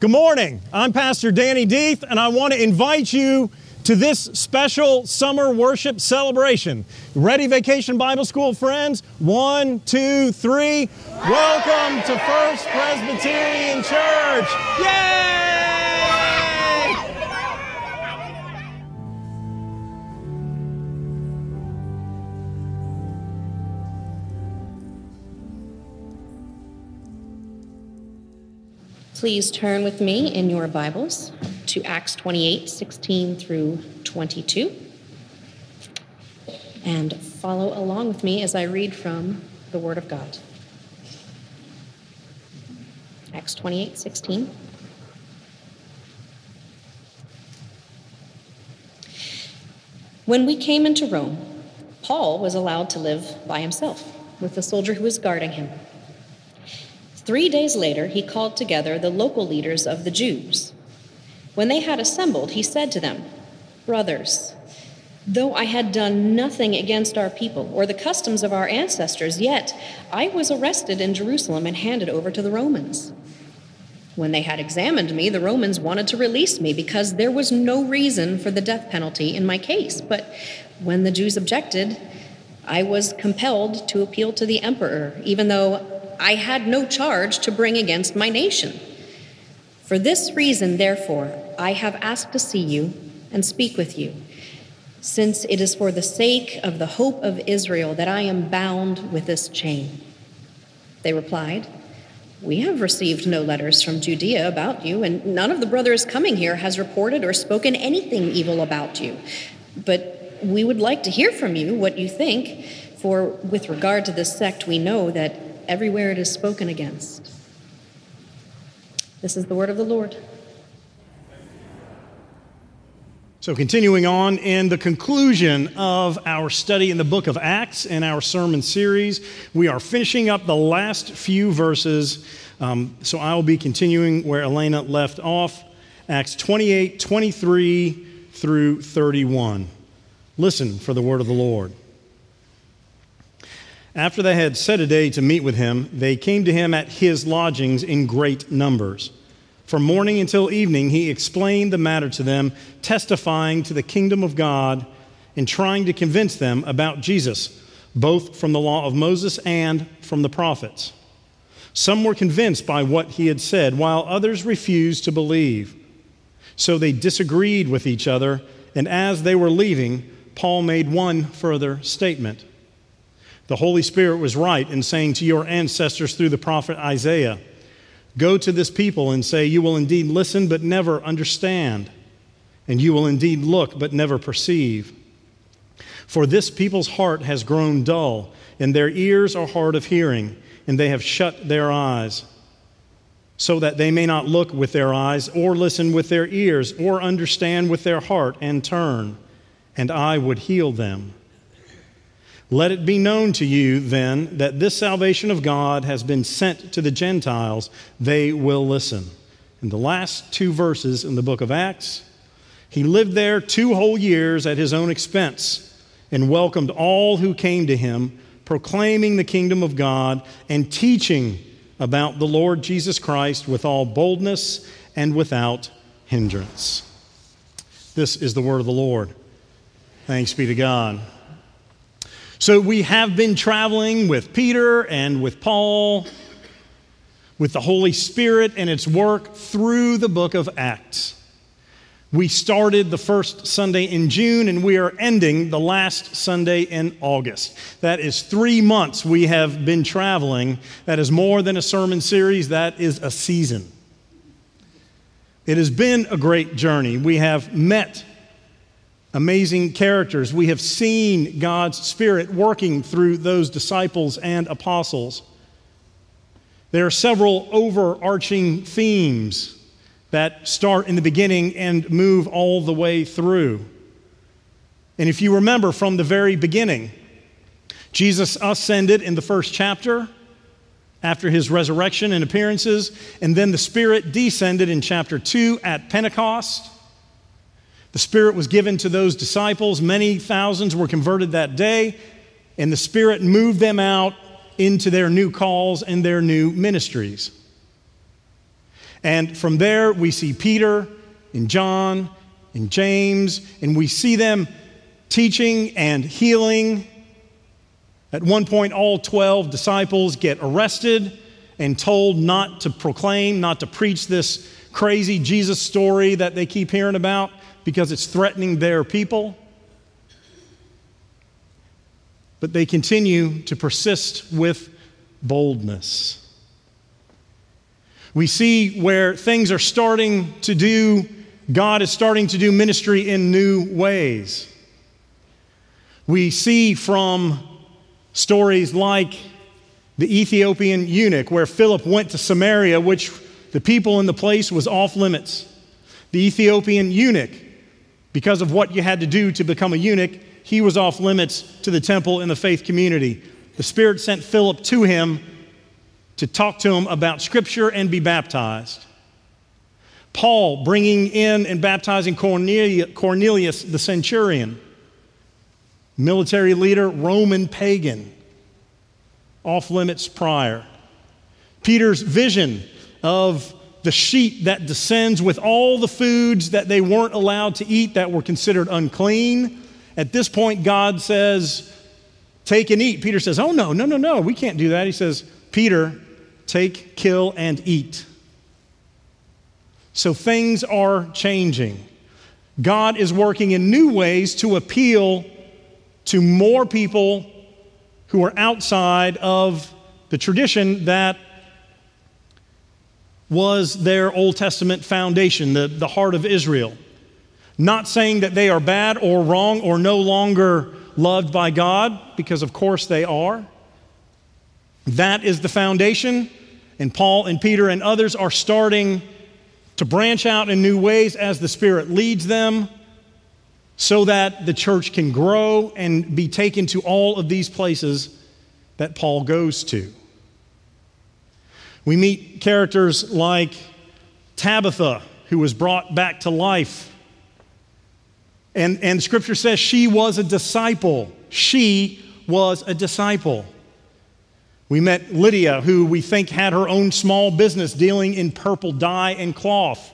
Good morning. I'm Pastor Danny Deeth, and I want to invite you to this special summer worship celebration. Ready, Vacation Bible School friends? One, two, three. Welcome to First Presbyterian Church. Yay! Please turn with me in your Bibles to Acts 28 16 through 22. And follow along with me as I read from the Word of God. Acts 28 16. When we came into Rome, Paul was allowed to live by himself with the soldier who was guarding him. Three days later, he called together the local leaders of the Jews. When they had assembled, he said to them, Brothers, though I had done nothing against our people or the customs of our ancestors, yet I was arrested in Jerusalem and handed over to the Romans. When they had examined me, the Romans wanted to release me because there was no reason for the death penalty in my case. But when the Jews objected, I was compelled to appeal to the emperor, even though I had no charge to bring against my nation. For this reason, therefore, I have asked to see you and speak with you, since it is for the sake of the hope of Israel that I am bound with this chain. They replied, We have received no letters from Judea about you, and none of the brothers coming here has reported or spoken anything evil about you. But we would like to hear from you what you think, for with regard to this sect, we know that everywhere it is spoken against. This is the word of the Lord. So, continuing on in the conclusion of our study in the book of Acts and our sermon series, we are finishing up the last few verses. Um, so, I will be continuing where Elena left off Acts 28 23 through 31. Listen for the word of the Lord. After they had set a day to meet with him, they came to him at his lodgings in great numbers. From morning until evening, he explained the matter to them, testifying to the kingdom of God and trying to convince them about Jesus, both from the law of Moses and from the prophets. Some were convinced by what he had said, while others refused to believe. So they disagreed with each other, and as they were leaving, Paul made one further statement. The Holy Spirit was right in saying to your ancestors through the prophet Isaiah, Go to this people and say, You will indeed listen, but never understand, and you will indeed look, but never perceive. For this people's heart has grown dull, and their ears are hard of hearing, and they have shut their eyes, so that they may not look with their eyes, or listen with their ears, or understand with their heart, and turn, and I would heal them. Let it be known to you, then, that this salvation of God has been sent to the Gentiles. They will listen. In the last two verses in the book of Acts, he lived there two whole years at his own expense and welcomed all who came to him, proclaiming the kingdom of God and teaching about the Lord Jesus Christ with all boldness and without hindrance. This is the word of the Lord. Thanks be to God. So we have been traveling with Peter and with Paul, with the Holy Spirit and its work through the book of Acts. We started the first Sunday in June and we are ending the last Sunday in August. That is three months we have been traveling. That is more than a sermon series, that is a season. It has been a great journey. We have met amazing characters. We have seen God's Spirit working through those disciples and apostles. There are several overarching themes that start in the beginning and move all the way through. And if you remember from the very beginning, Jesus ascended in the first chapter after his resurrection and appearances, and then the Spirit descended in chapter 2 at Pentecost. The Spirit was given to those disciples. Many thousands were converted that day, and the Spirit moved them out into their new calls and their new ministries. And from there, we see Peter and John and James, and we see them teaching and healing. At one point, all 12 disciples get arrested and told not to proclaim, not to preach this crazy Jesus story that they keep hearing about because it's threatening their people. But they continue to persist with boldness. We see where things are starting to do, God is starting to do ministry in new ways. We see from stories like the Ethiopian eunuch, where Philip went to Samaria, which the people in the place was off limits. The Ethiopian eunuch, because of what you had to do to become a eunuch, he was off limits to the temple and the faith community. The Spirit sent Philip to him to talk to him about Scripture and be baptized. Paul bringing in and baptizing Cornelius, the centurion, military leader, Roman pagan, off limits prior. Peter's vision of the sheep that descends with all the foods that they weren't allowed to eat that were considered unclean. At this point, God says, Take and eat. Peter says, Oh, no, no, no, no, we can't do that. He says, Peter, take, kill, and eat. So things are changing. God is working in new ways to appeal to more people who are outside of the tradition that was their Old Testament foundation, the, the heart of Israel. Not saying that they are bad or wrong or no longer loved by God, because of course they are. That is the foundation. And Paul and Peter and others are starting to branch out in new ways as the Spirit leads them so that the church can grow and be taken to all of these places that Paul goes to. We meet characters like Tabitha, who was brought back to life. And, and scripture says she was a disciple. She was a disciple. We met Lydia, who we think had her own small business dealing in purple dye and cloth,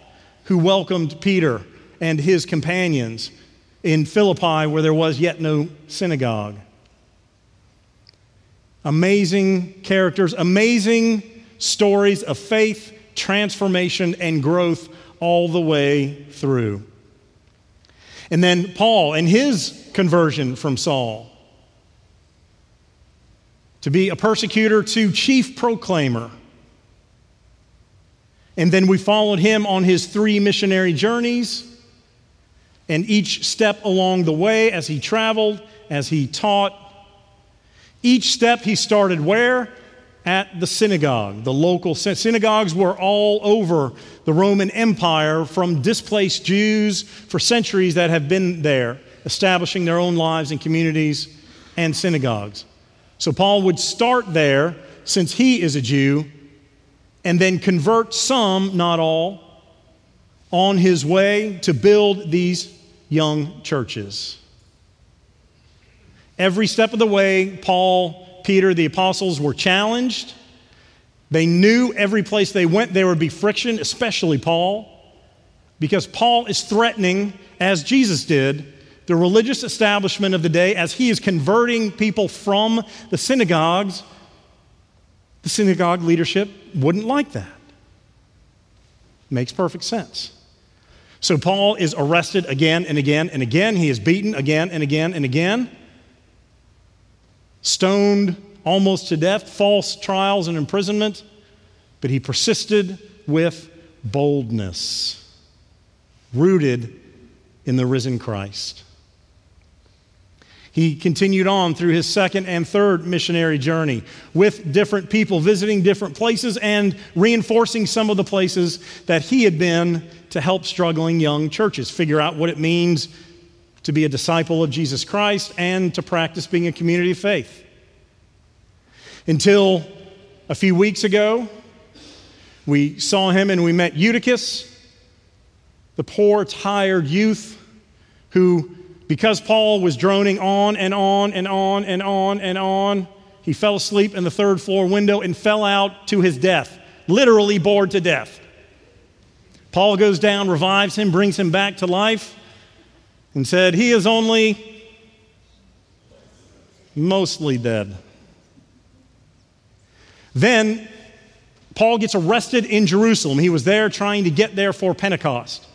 who welcomed Peter and his companions in Philippi, where there was yet no synagogue. Amazing characters, amazing stories of faith, transformation, and growth all the way through. And then Paul and his conversion from Saul to be a persecutor to chief proclaimer. And then we followed him on his three missionary journeys. And each step along the way, as he traveled, as he taught, each step he started where? At the synagogue. The local synagogues were all over the Roman Empire from displaced Jews for centuries that have been there, establishing their own lives and communities and synagogues. So Paul would start there since he is a Jew and then convert some, not all, on his way to build these young churches. Every step of the way, Paul, Peter, the apostles were challenged. They knew every place they went there would be friction, especially Paul, because Paul is threatening, as Jesus did, the religious establishment of the day as he is converting people from the synagogues. The synagogue leadership wouldn't like that. Makes perfect sense. So Paul is arrested again and again and again. He is beaten again and again and again stoned almost to death, false trials and imprisonment, but he persisted with boldness, rooted in the risen Christ. He continued on through his second and third missionary journey with different people, visiting different places and reinforcing some of the places that he had been to help struggling young churches figure out what it means to be a disciple of Jesus Christ and to practice being a community of faith. Until a few weeks ago, we saw him and we met Eutychus, the poor, tired youth who, because Paul was droning on and on and on and on and on, he fell asleep in the third floor window and fell out to his death, literally bored to death. Paul goes down, revives him, brings him back to life, and said, He is only mostly dead. Then Paul gets arrested in Jerusalem. He was there trying to get there for Pentecost.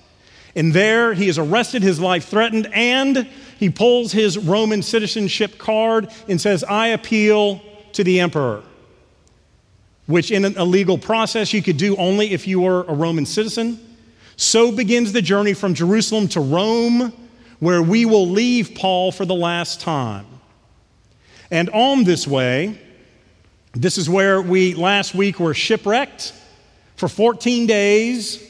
And there he is arrested, his life threatened, and he pulls his Roman citizenship card and says, I appeal to the emperor, which in a legal process you could do only if you were a Roman citizen. So begins the journey from Jerusalem to Rome, where we will leave Paul for the last time. And on this way, this is where we last week were shipwrecked for 14 days.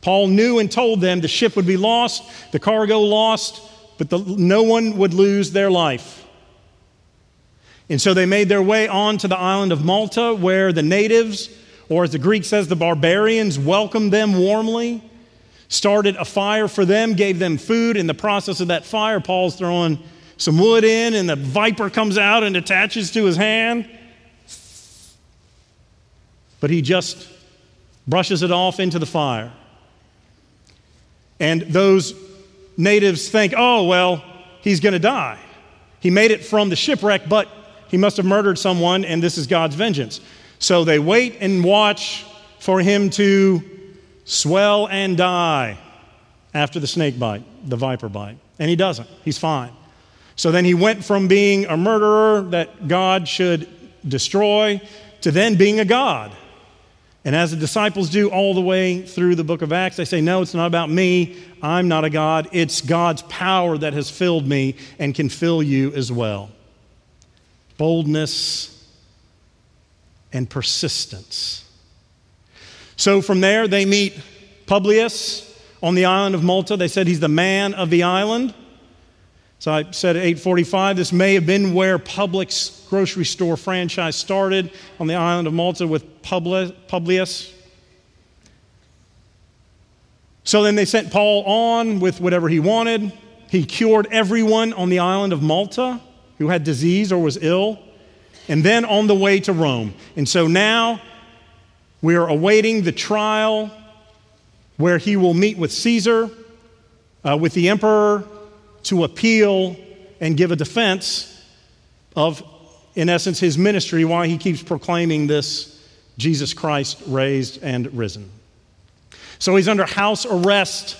Paul knew and told them the ship would be lost, the cargo lost, but the, no one would lose their life. And so they made their way on to the island of Malta, where the natives, or as the Greek says, the barbarians, welcomed them warmly, started a fire for them, gave them food. In the process of that fire, Paul's throwing some wood in, and the viper comes out and attaches to his hand. But he just brushes it off into the fire. And those natives think, oh, well, he's going to die. He made it from the shipwreck, but he must have murdered someone, and this is God's vengeance. So they wait and watch for him to swell and die after the snake bite, the viper bite. And he doesn't. He's fine. So then he went from being a murderer that God should destroy to then being a God. And as the disciples do all the way through the book of Acts, they say, No, it's not about me. I'm not a God. It's God's power that has filled me and can fill you as well. Boldness and persistence. So from there, they meet Publius on the island of Malta. They said he's the man of the island. So I said at 845, this may have been where Publix grocery store franchise started on the island of Malta with Publius. So then they sent Paul on with whatever he wanted. He cured everyone on the island of Malta who had disease or was ill, and then on the way to Rome. And so now we are awaiting the trial where he will meet with Caesar, uh, with the emperor, to appeal and give a defense of, in essence, his ministry, why he keeps proclaiming this Jesus Christ raised and risen. So he's under house arrest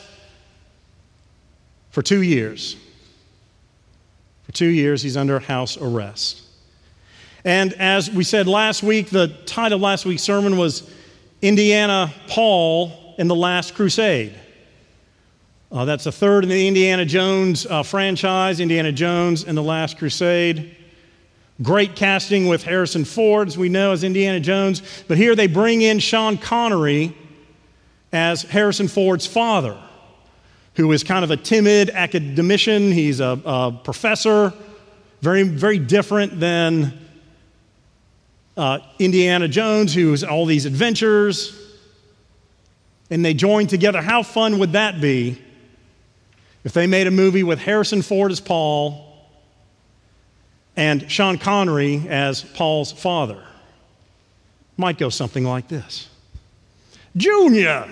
for two years. For two years, he's under house arrest. And as we said last week, the title of last week's sermon was Indiana Paul in the Last Crusade. Uh, that's the third in the Indiana Jones uh, franchise, Indiana Jones and the Last Crusade. Great casting with Harrison Ford, as we know, as Indiana Jones. But here they bring in Sean Connery as Harrison Ford's father, who is kind of a timid academician. He's a, a professor, very, very different than uh, Indiana Jones, who has all these adventures. And they join together. How fun would that be if they made a movie with Harrison Ford as Paul and Sean Connery as Paul's father, might go something like this Junior,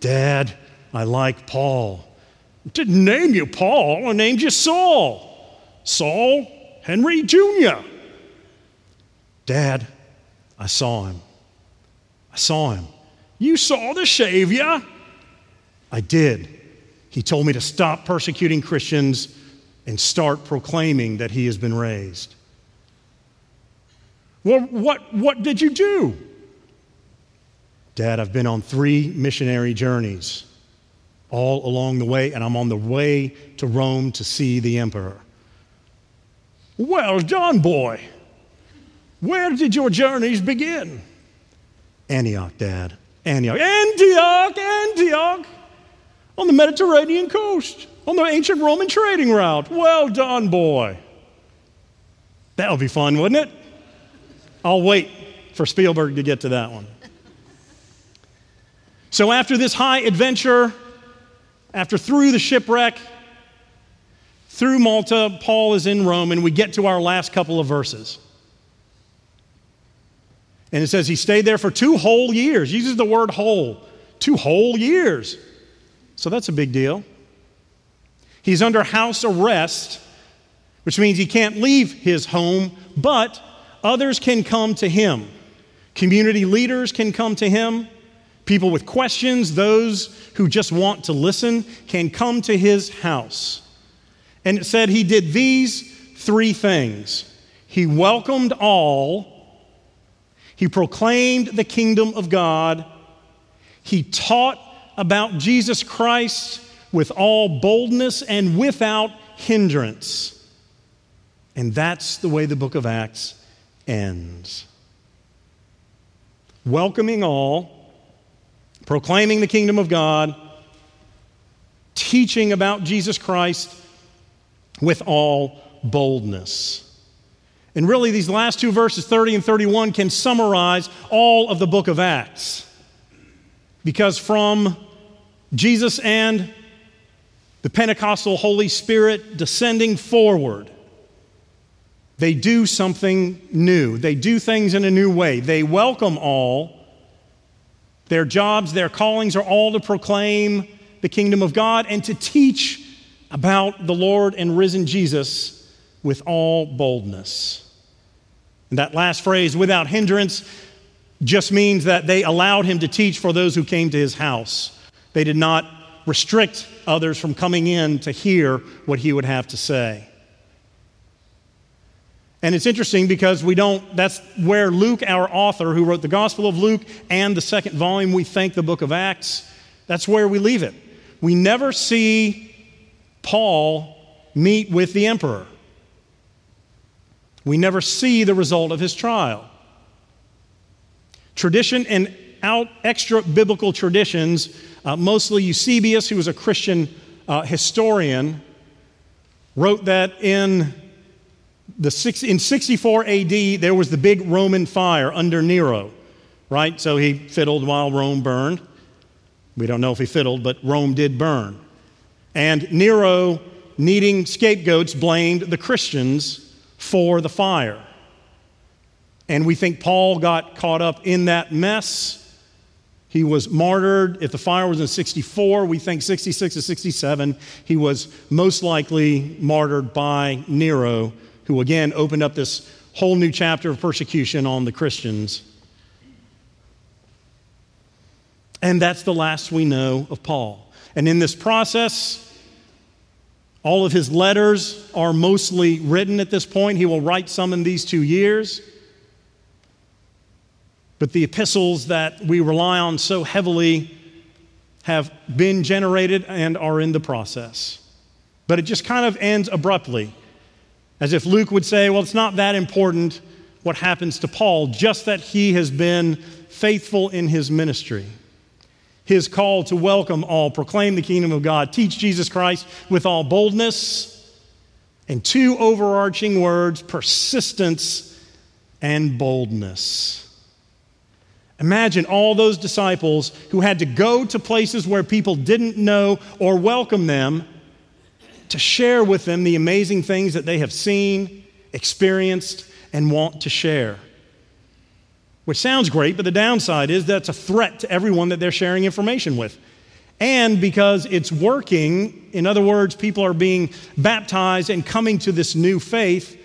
Dad, I like Paul. Didn't name you Paul, I named you Saul. Saul Henry Jr. Dad, I saw him. I saw him. You saw the Savior? I did. He told me to stop persecuting Christians and start proclaiming that he has been raised. Well, what, what did you do? Dad, I've been on three missionary journeys all along the way, and I'm on the way to Rome to see the emperor. Well done, boy. Where did your journeys begin? Antioch, Dad. Antioch. Antioch, Antioch on the Mediterranean coast, on the ancient Roman trading route. Well done, boy. That would be fun, wouldn't it? I'll wait for Spielberg to get to that one. So, after this high adventure, after through the shipwreck, through Malta, Paul is in Rome, and we get to our last couple of verses. And it says he stayed there for two whole years. Uses the word whole. Two whole years. So that's a big deal. He's under house arrest, which means he can't leave his home, but others can come to him. Community leaders can come to him. People with questions, those who just want to listen, can come to his house. And it said he did these three things he welcomed all, he proclaimed the kingdom of God, he taught about Jesus Christ with all boldness and without hindrance. And that's the way the book of Acts ends. Welcoming all, proclaiming the kingdom of God, teaching about Jesus Christ with all boldness. And really, these last two verses, 30 and 31, can summarize all of the book of Acts. Because from Jesus and the Pentecostal Holy Spirit descending forward, they do something new. They do things in a new way. They welcome all. Their jobs, their callings are all to proclaim the kingdom of God and to teach about the Lord and risen Jesus with all boldness. And that last phrase, without hindrance, just means that they allowed him to teach for those who came to his house. They did not restrict others from coming in to hear what he would have to say. And it's interesting because we don't, that's where Luke, our author, who wrote the Gospel of Luke and the second volume, we think the book of Acts, that's where we leave it. We never see Paul meet with the emperor. We never see the result of his trial. Tradition and out extra biblical traditions, uh, mostly Eusebius, who was a Christian uh, historian, wrote that in, the six, in 64 AD there was the big Roman fire under Nero, right? So he fiddled while Rome burned. We don't know if he fiddled, but Rome did burn. And Nero, needing scapegoats, blamed the Christians for the fire. And we think Paul got caught up in that mess. He was martyred. If the fire was in 64, we think 66 or 67, he was most likely martyred by Nero, who again opened up this whole new chapter of persecution on the Christians. And that's the last we know of Paul. And in this process, all of his letters are mostly written at this point. He will write some in these two years. But the epistles that we rely on so heavily have been generated and are in the process. But it just kind of ends abruptly, as if Luke would say, Well, it's not that important what happens to Paul, just that he has been faithful in his ministry his call to welcome all, proclaim the kingdom of God, teach Jesus Christ with all boldness, and two overarching words persistence and boldness. Imagine all those disciples who had to go to places where people didn't know or welcome them to share with them the amazing things that they have seen, experienced, and want to share which sounds great, but the downside is that's a threat to everyone that they're sharing information with. And because it's working, in other words, people are being baptized and coming to this new faith,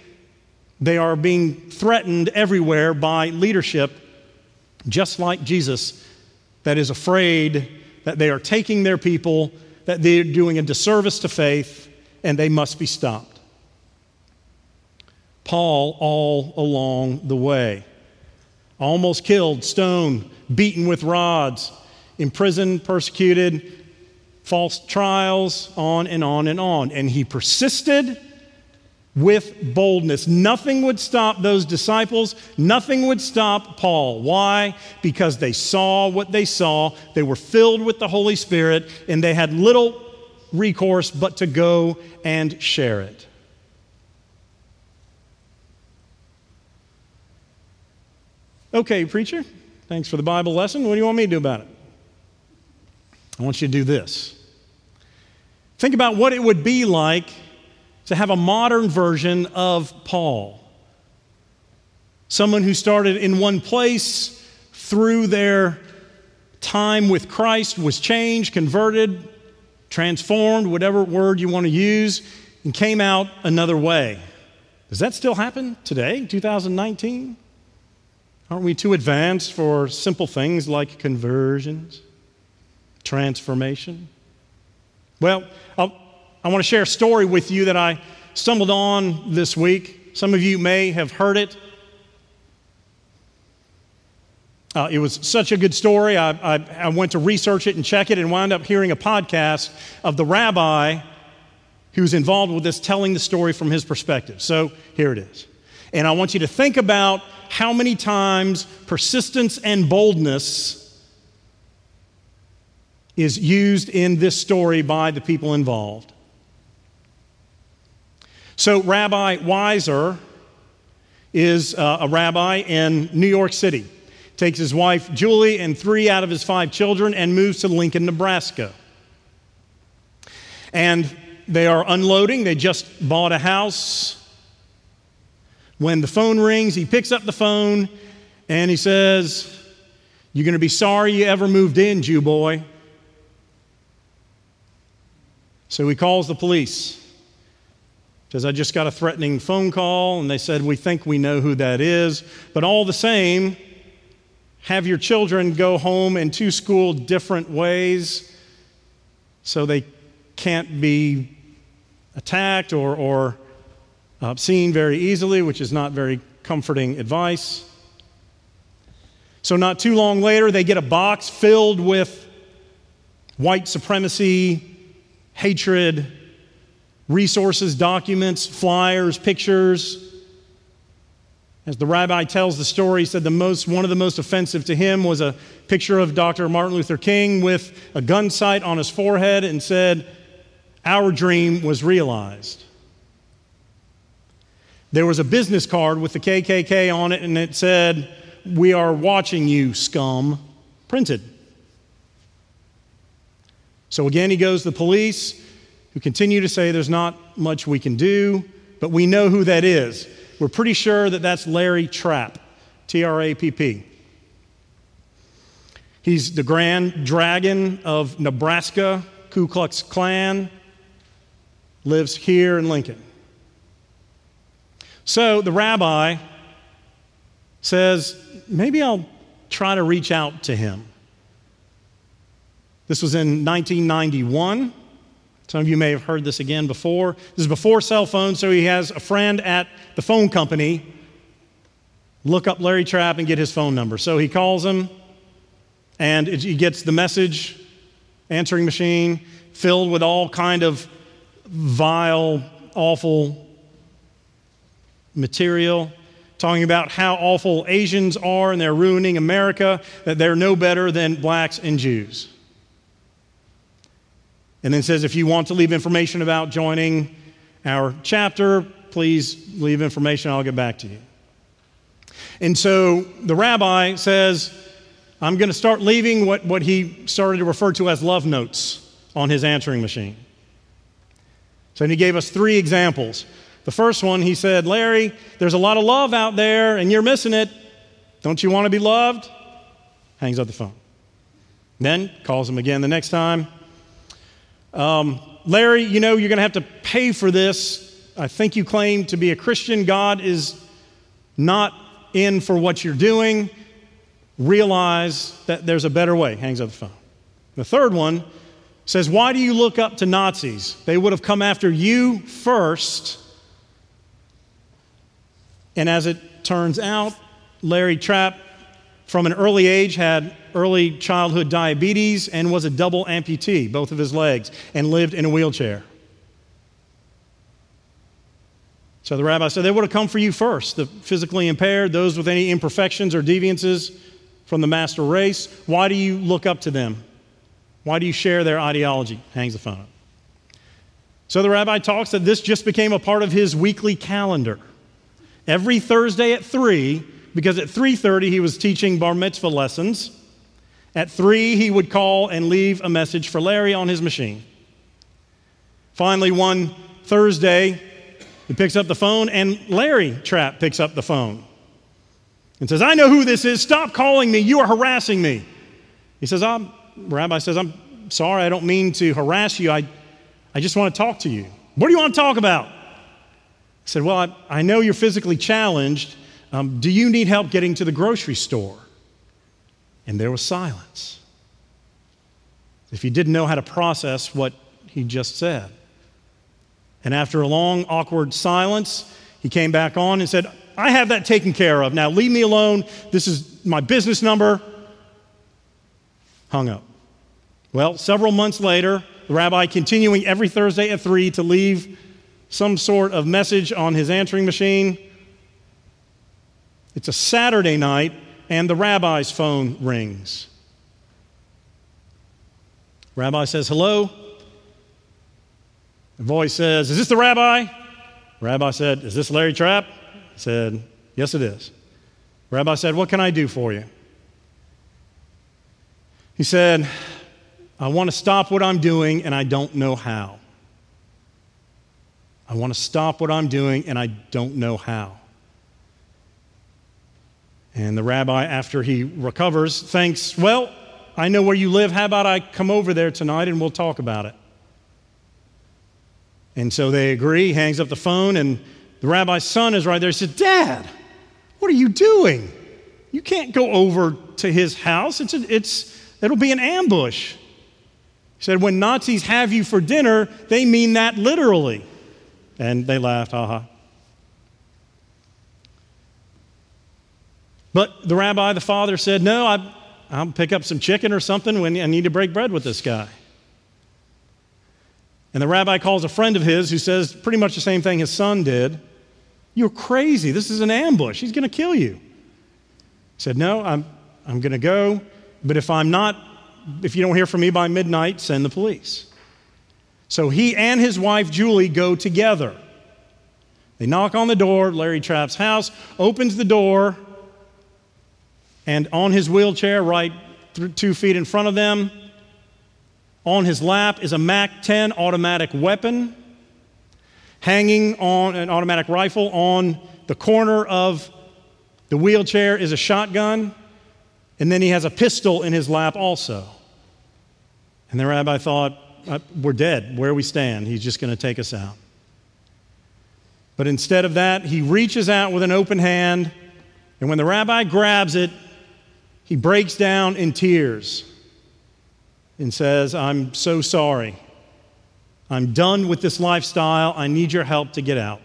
they are being threatened everywhere by leadership, just like Jesus, that is afraid that they are taking their people, that they're doing a disservice to faith, and they must be stopped. Paul, all along the way almost killed, stoned, beaten with rods, imprisoned, persecuted, false trials, on and on and on. And he persisted with boldness. Nothing would stop those disciples. Nothing would stop Paul. Why? Because they saw what they saw. They were filled with the Holy Spirit, and they had little recourse but to go and share it. Okay, preacher, thanks for the Bible lesson. What do you want me to do about it? I want you to do this. Think about what it would be like to have a modern version of Paul. Someone who started in one place through their time with Christ was changed, converted, transformed, whatever word you want to use, and came out another way. Does that still happen today, 2019? Aren't we too advanced for simple things like conversions, transformation? Well, I'll, i want to share a story with you that I stumbled on this week. Some of you may have heard it. Uh, it was such a good story. I, I, I, went to research it and check it and wound up hearing a podcast of the rabbi who's involved with this telling the story from his perspective. So here it is. And I want you to think about how many times persistence and boldness is used in this story by the people involved. So, Rabbi Weisser is uh, a rabbi in New York City takes his wife Julie and three out of his five children and moves to Lincoln, Nebraska. And they are unloading, they just bought a house. When the phone rings, he picks up the phone and he says, You're going to be sorry you ever moved in, Jew boy. So he calls the police. Says, I just got a threatening phone call, and they said, We think we know who that is. But all the same, have your children go home and to school different ways so they can't be attacked or, or uh, seen very easily, which is not very comforting advice. So, not too long later, they get a box filled with white supremacy, hatred, resources, documents, flyers, pictures as the rabbi tells the story, he said the most, one of the most offensive to him was a picture of Dr. Martin Luther King with a gun sight on his forehead and said, Our dream was realized. There was a business card with the KKK on it, and it said, We are watching you, scum, printed. So again, he goes to the police, who continue to say there's not much we can do, but we know who that is. We're pretty sure that that's Larry Trapp, T R A P P. He's the grand dragon of Nebraska, Ku Klux Klan, lives here in Lincoln. So the rabbi says, maybe I'll try to reach out to him. This was in 1991. Some of you may have heard this again before. This is before cell phones, so he has a friend at the phone company look up Larry Trapp and get his phone number. So he calls him, and he gets the message answering machine filled with all kind of vile, awful material talking about how awful Asians are and they're ruining America, that they're no better than blacks and Jews. And then says, if you want to leave information about joining our chapter, please leave information. I'll get back to you. And so the rabbi says, I'm going to start leaving what, what he started to refer to as love notes on his answering machine. So he gave us three examples. The first one, he said, Larry, there's a lot of love out there and you're missing it. Don't you want to be loved? Hangs up the phone. Then calls him again the next time. Um, Larry, you know, you're going to have to pay for this. I think you claim to be a Christian. God is not in for what you're doing. Realize that there's a better way. Hangs up the phone. The third one says, Why do you look up to Nazis? They would have come after you first. And as it turns out, Larry Trapp, from an early age, had early childhood diabetes and was a double amputee, both of his legs, and lived in a wheelchair. So the rabbi said, They would have come for you first, the physically impaired, those with any imperfections or deviances from the master race. Why do you look up to them? Why do you share their ideology? Hangs the phone up. So the rabbi talks that this just became a part of his weekly calendar. Every Thursday at 3, because at 3:30 he was teaching bar mitzvah lessons. At 3 he would call and leave a message for Larry on his machine. Finally one Thursday he picks up the phone and Larry Trapp picks up the phone. and says, I know who this is. Stop calling me. You are harassing me. He says, I'm, Rabbi says, I'm sorry. I don't mean to harass you. I, I just want to talk to you. What do you want to talk about? Said, Well, I, I know you're physically challenged. Um, do you need help getting to the grocery store? And there was silence. If he didn't know how to process what he just said. And after a long, awkward silence, he came back on and said, I have that taken care of. Now leave me alone. This is my business number. Hung up. Well, several months later, the rabbi continuing every Thursday at 3 to leave some sort of message on his answering machine. It's a Saturday night, and the rabbi's phone rings. Rabbi says, Hello. The voice says, Is this the rabbi? Rabbi said, Is this Larry Trapp? He said, Yes, it is. Rabbi said, What can I do for you? He said, I want to stop what I'm doing and I don't know how. I want to stop what I'm doing and I don't know how. And the rabbi, after he recovers, thinks, Well, I know where you live. How about I come over there tonight and we'll talk about it? And so they agree, hangs up the phone, and the rabbi's son is right there. He says, Dad, what are you doing? You can't go over to his house. It's, a, it's, it'll be an ambush. He said, When Nazis have you for dinner, they mean that literally. And they laughed, haha. But the rabbi, the father, said, No, I, I'll pick up some chicken or something when I need to break bread with this guy. And the rabbi calls a friend of his who says pretty much the same thing his son did. You're crazy. This is an ambush. He's going to kill you. He said, No, I'm, I'm going to go, but if I'm not, if you don't hear from me by midnight, send the police. So he and his wife, Julie, go together. They knock on the door, Larry Trapp's house, opens the door, and on his wheelchair, right two feet in front of them, on his lap is a MAC 10 automatic weapon. Hanging on an automatic rifle on the corner of the wheelchair is a shotgun. And then he has a pistol in his lap also. And the rabbi thought, Uh, we're dead. Where we stand, he's just going to take us out. But instead of that, he reaches out with an open hand. And when the rabbi grabs it, he breaks down in tears and says, I'm so sorry. I'm done with this lifestyle. I need your help to get out.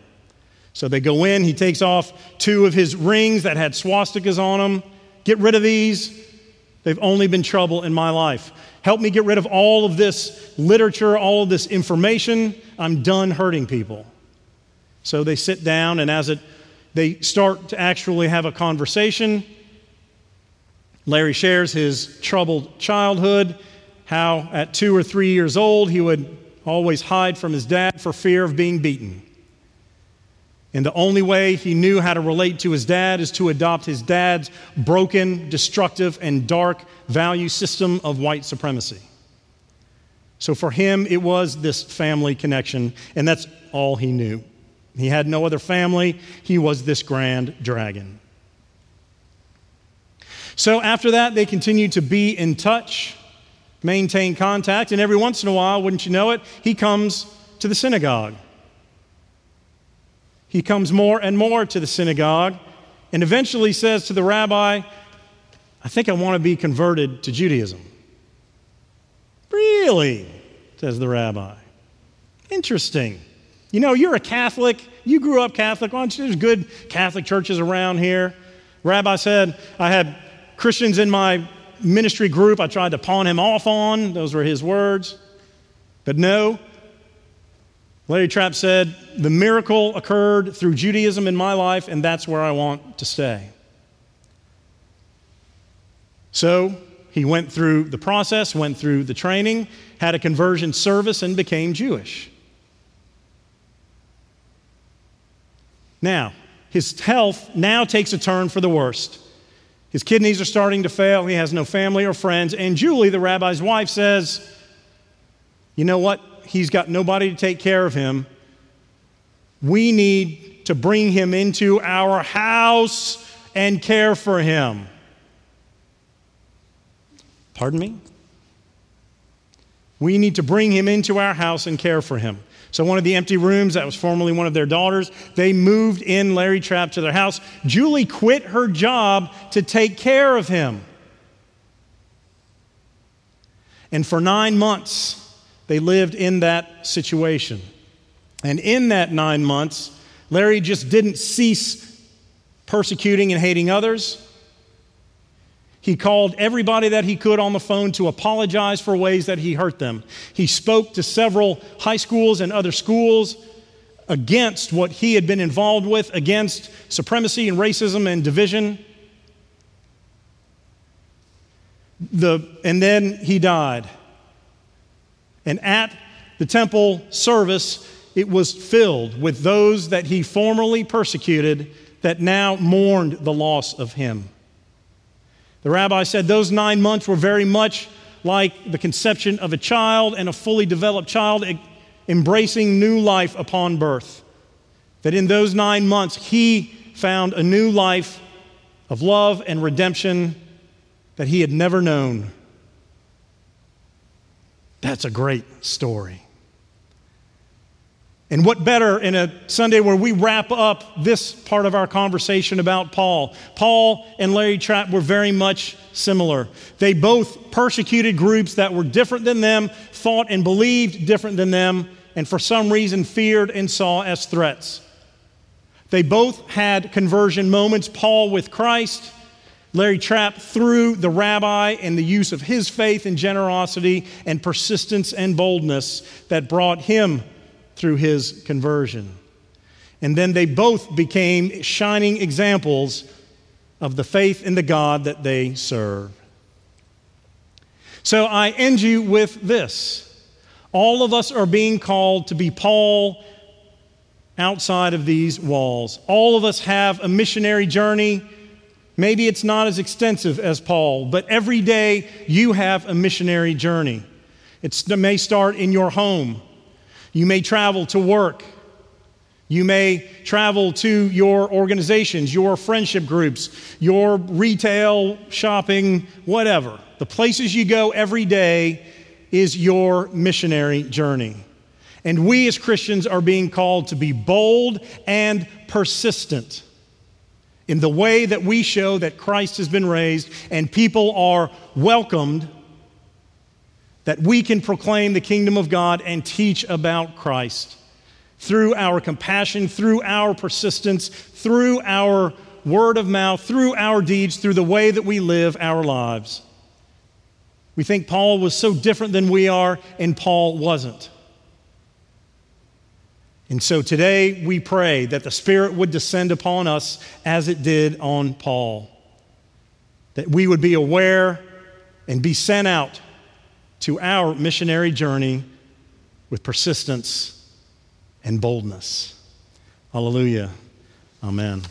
So they go in. He takes off two of his rings that had swastikas on them. Get rid of these. They've only been trouble in my life. Help me get rid of all of this literature, all of this information. I'm done hurting people. So they sit down, and as it, they start to actually have a conversation, Larry shares his troubled childhood, how at two or three years old he would always hide from his dad for fear of being beaten. And the only way he knew how to relate to his dad is to adopt his dad's broken, destructive, and dark value system of white supremacy. So for him, it was this family connection, and that's all he knew. He had no other family, he was this grand dragon. So after that, they continued to be in touch, maintain contact, and every once in a while, wouldn't you know it, he comes to the synagogue. He comes more and more to the synagogue and eventually says to the rabbi, I think I want to be converted to Judaism. Really? says the rabbi. Interesting. You know, you're a Catholic. You grew up Catholic. There's good Catholic churches around here. rabbi said, I had Christians in my ministry group I tried to pawn him off on. Those were his words. But no, Larry Trapp said, The miracle occurred through Judaism in my life, and that's where I want to stay. So he went through the process, went through the training, had a conversion service, and became Jewish. Now, his health now takes a turn for the worst. His kidneys are starting to fail. He has no family or friends. And Julie, the rabbi's wife, says, You know what? He's got nobody to take care of him. We need to bring him into our house and care for him. Pardon me? We need to bring him into our house and care for him. So, one of the empty rooms that was formerly one of their daughters, they moved in Larry Trapp to their house. Julie quit her job to take care of him. And for nine months, they lived in that situation. And in that nine months, Larry just didn't cease persecuting and hating others. He called everybody that he could on the phone to apologize for ways that he hurt them. He spoke to several high schools and other schools against what he had been involved with, against supremacy and racism and division. The, and then he died. And at the temple service, it was filled with those that he formerly persecuted that now mourned the loss of him. The rabbi said those nine months were very much like the conception of a child and a fully developed child embracing new life upon birth. That in those nine months, he found a new life of love and redemption that he had never known. That's a great story. And what better in a Sunday where we wrap up this part of our conversation about Paul? Paul and Larry Trapp were very much similar. They both persecuted groups that were different than them, thought and believed different than them, and for some reason feared and saw as threats. They both had conversion moments Paul with Christ, Larry Trapp through the rabbi and the use of his faith and generosity and persistence and boldness that brought him through his conversion. And then they both became shining examples of the faith in the God that they serve. So I end you with this. All of us are being called to be Paul outside of these walls. All of us have a missionary journey. Maybe it's not as extensive as Paul, but every day you have a missionary journey. it may start in your home. You may travel to work. You may travel to your organizations, your friendship groups, your retail, shopping, whatever. The places you go every day is your missionary journey. And we as Christians are being called to be bold and persistent in the way that we show that Christ has been raised and people are welcomed that we can proclaim the kingdom of God and teach about Christ through our compassion, through our persistence, through our word of mouth, through our deeds, through the way that we live our lives. We think Paul was so different than we are, and Paul wasn't. And so today we pray that the Spirit would descend upon us as it did on Paul, that we would be aware and be sent out to our missionary journey with persistence and boldness. Hallelujah. Amen.